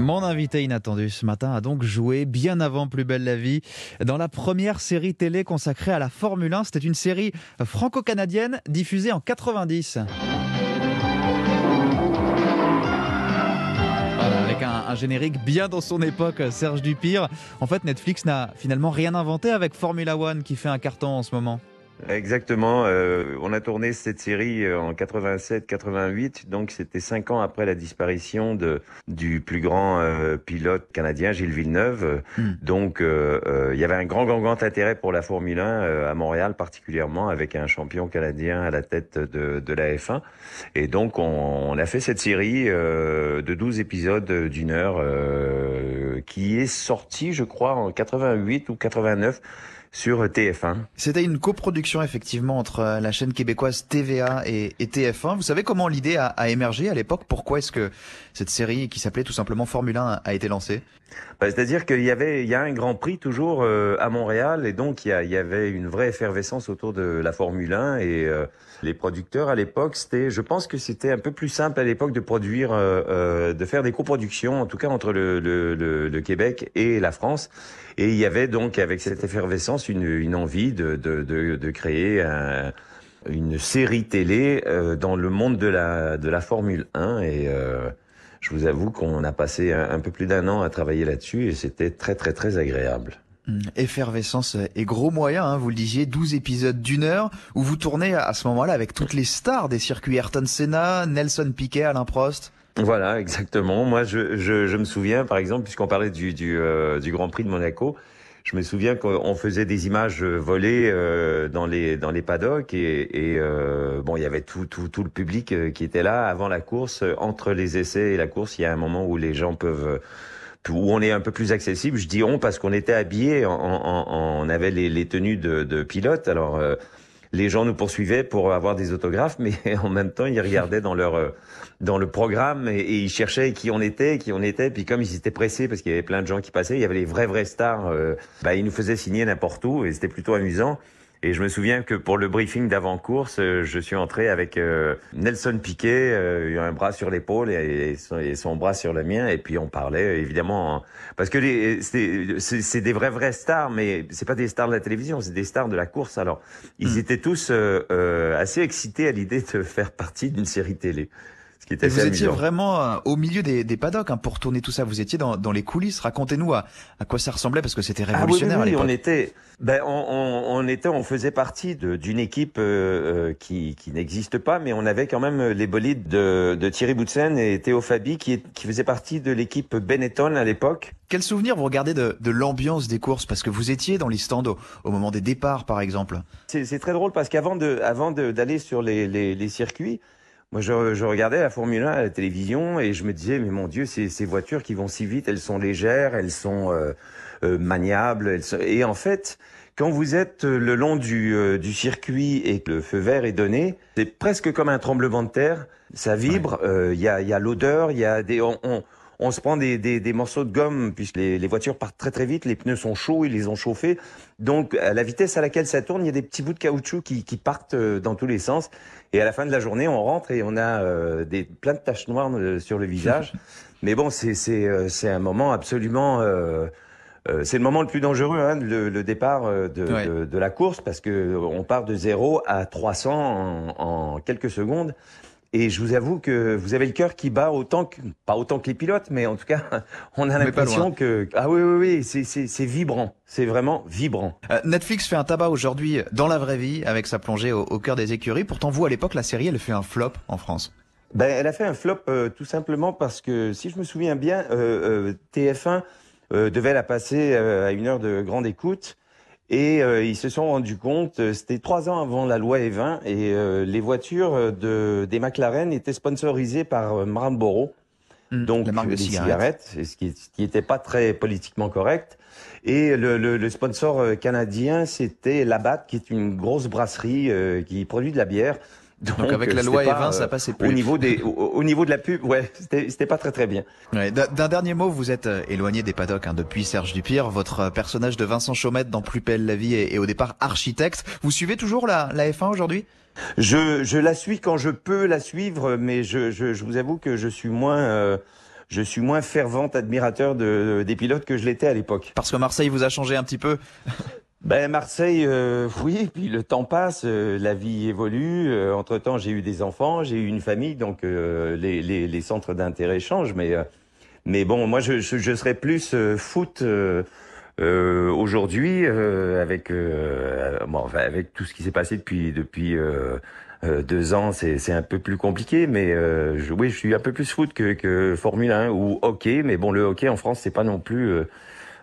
Mon invité inattendu ce matin a donc joué bien avant Plus belle la vie dans la première série télé consacrée à la Formule 1. C'était une série franco-canadienne diffusée en 90. avec un, un, générique bien dans son époque, Serge Dupire. En fait, Netflix n'a finalement rien inventé avec Formula One qui fait un carton en ce moment. Exactement. Euh, on a tourné cette série euh, en 87-88, donc c'était cinq ans après la disparition de du plus grand euh, pilote canadien Gilles Villeneuve. Hmm. Donc euh, il y avait un grand, grand, grand intérêt pour la Formule 1 à Montréal particulièrement, avec un champion canadien à la tête de, de la F1. Et donc on, on a fait cette série de 12 épisodes d'une heure qui est sortie, je crois, en 88 ou 89 sur TF1. C'était une coproduction effectivement entre euh, la chaîne québécoise TVA et, et TF1. Vous savez comment l'idée a, a, émergé à l'époque? Pourquoi est-ce que cette série qui s'appelait tout simplement Formule 1 a été lancée? Bah, C'est-à-dire qu'il y avait, il y a un Grand Prix toujours euh, à Montréal et donc il y, a, il y, avait une vraie effervescence autour de la Formule 1 et euh, les producteurs à l'époque, c'était, je pense que c'était un peu plus simple à l'époque de produire, de faire des coproductions, en tout cas entre le, le, le, le Québec et la France. Et il y avait donc avec cette effervescence une, une envie de, de, de, de créer un, une série télé euh, dans le monde de la, de la Formule 1. Et euh, je vous avoue qu'on a passé un, un peu plus d'un an à travailler là-dessus et c'était très très très agréable. Mmh. Effervescence et gros moyens, hein, vous le disiez, 12 épisodes d'une heure, où vous tournez à ce moment-là avec toutes les stars des circuits Ayrton Senna, Nelson Piquet, Alain Prost. Voilà, exactement. Moi, je, je, je me souviens, par exemple, puisqu'on parlait du, du, euh, du Grand Prix de Monaco, je me souviens qu'on faisait des images volées euh, dans les dans les paddocks et, et euh, bon, il y avait tout tout tout le public euh, qui était là avant la course, entre les essais et la course. Il y a un moment où les gens peuvent où on est un peu plus accessible. Je dis on parce qu'on était habillés, on, on, avait les, les tenues de, de pilote. Alors euh, les gens nous poursuivaient pour avoir des autographes, mais en même temps, ils regardaient dans leur euh, dans le programme et, et, ils cherchaient qui on était, qui on était. Puis comme ils étaient pressés parce qu'il y avait plein de gens qui passaient, il y avait les vrais vrais stars. Euh, bah, ils nous faisaient signer n'importe où et c'était plutôt amusant. Et je me souviens que pour le briefing d'avant-course, euh, je suis entré avec euh, Nelson Piquet, euh, un bras sur l'épaule et, son bras sur le mien, et puis on parlait évidemment parce que c'est des vrais vrais stars, mais c'est pas des stars de la télévision, c'est des stars de la course. Alors ils mmh. étaient tous assez excités à l'idée de faire partie d'une série télé. Et vous étiez vraiment euh, au milieu des, des paddocks hein, pour tourner tout ça. Vous étiez dans, dans les coulisses. Racontez-nous à, à, quoi ça ressemblait parce que c'était révolutionnaire ah oui, oui, oui, on était, ben, on, on, on, était, on faisait partie d'une équipe euh, euh, qui, qui n'existe pas, mais on avait quand même les bolides de, de Thierry Boutsen et Théo Fabi qui, qui faisaient partie de l'équipe Benetton à l'époque. Quel souvenir vous regardez de, de l'ambiance des courses? Parce que vous étiez dans les stands au, au moment des départs, par exemple. C'est très drôle parce qu'avant de, avant d'aller sur les, les, les circuits moi, je, je, regardais la Formule 1 à la télévision et je me disais, mais mon Dieu, ces, ces voitures qui vont si vite, elles sont légères, elles sont euh, euh, maniables. Elles sont... Et en fait, quand vous êtes le long du, euh, du, circuit et que le feu vert est donné, c'est presque comme un tremblement de terre. Ça vibre, il ouais. y a, y a l'odeur, il y a des... On, on, on se prend des, des, des, morceaux de gomme puisque les, les, voitures partent très très vite, les pneus sont chauds, ils les ont chauffés. Donc à la vitesse à laquelle ça tourne, il y a des petits bouts de caoutchouc qui, qui partent euh, dans tous les sens. Et à la fin de la journée, on rentre et on a euh, des, plein de taches noires euh, sur le visage. Mais bon, c'est euh, un moment absolument... Euh, c'est le moment le plus dangereux, hein, le, le, départ de, ouais. de, de, la course, parce que on part de 0 à 300 en, en quelques secondes. Et je vous avoue que vous avez le cœur qui bat autant que, pas autant que les pilotes, mais en tout cas, on a l'impression que, ah oui, oui, oui, c'est vibrant. C'est vraiment vibrant. Euh, Netflix fait un tabac aujourd'hui dans la vraie vie avec sa plongée au, au cœur des écuries. Pourtant, vous, à l'époque, la série, elle fait un flop en France. Ben, elle a fait un flop euh, tout simplement parce que, si je me souviens bien, euh, TF1 euh, devait la passer euh, à une heure de grande écoute. Et euh, ils se sont rendus compte, euh, c'était trois ans avant la loi E20, et euh, les voitures de, des McLaren étaient sponsorisées par euh, Marlboro, mmh, donc la marque de cigarettes, cigarettes ce qui n'était pas très politiquement correct. Et le, le, le sponsor canadien, c'était Labatt, qui est une grosse brasserie euh, qui produit de la bière. Donc, Donc, avec la loi E20, ça passait plus. Au niveau des, au, au niveau de la pub, ouais, c'était pas très très bien. Ouais, D'un dernier mot, vous êtes euh, éloigné des paddocks hein, depuis Serge Dupire. Votre euh, personnage de Vincent Chaumette dans Plus belle la vie est, est au départ architecte. Vous suivez toujours la, la F1 aujourd'hui? Je, je la suis quand je peux la suivre, mais je, je, je vous avoue que je suis moins. Euh, je suis moins fervent admirateur de, des pilotes que je l'étais à l'époque. Parce que Marseille vous a changé un petit peu ben Marseille, euh, oui, puis le temps passe, euh, la vie évolue. Euh, entre temps, j'ai eu des enfants, j'ai eu une famille, donc les, les, les, centres d'intérêt changent. Mais mais bon, moi, je, je, je serais plus foot aujourd'hui avec bon, enfin, avec tout ce qui s'est passé depuis depuis deux ans, c'est un peu plus compliqué. Mais je, oui, je suis un peu plus foot que, que Formule 1 ou hockey. Mais bon, le hockey en France, c'est pas non plus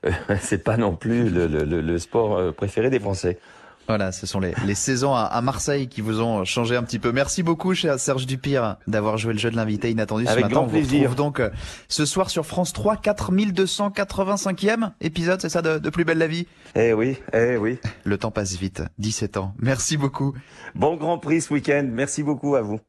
c'est pas non plus le, le, le, sport euh, préféré des Français. Voilà, ce sont les, les saisons à, Marseille qui vous ont changé un petit peu. Merci beaucoup, cher Serge Dupire, d'avoir joué le jeu de l'invité inattendu Avec ce matin. Grand plaisir. On vous retrouve donc euh, ce soir sur France 3, 4285e épisode, c'est ça, de, de, Plus belle la vie? Eh oui, eh oui. Le temps passe vite, 17 ans. Merci beaucoup. Bon Grand Prix ce week-end, merci beaucoup à vous.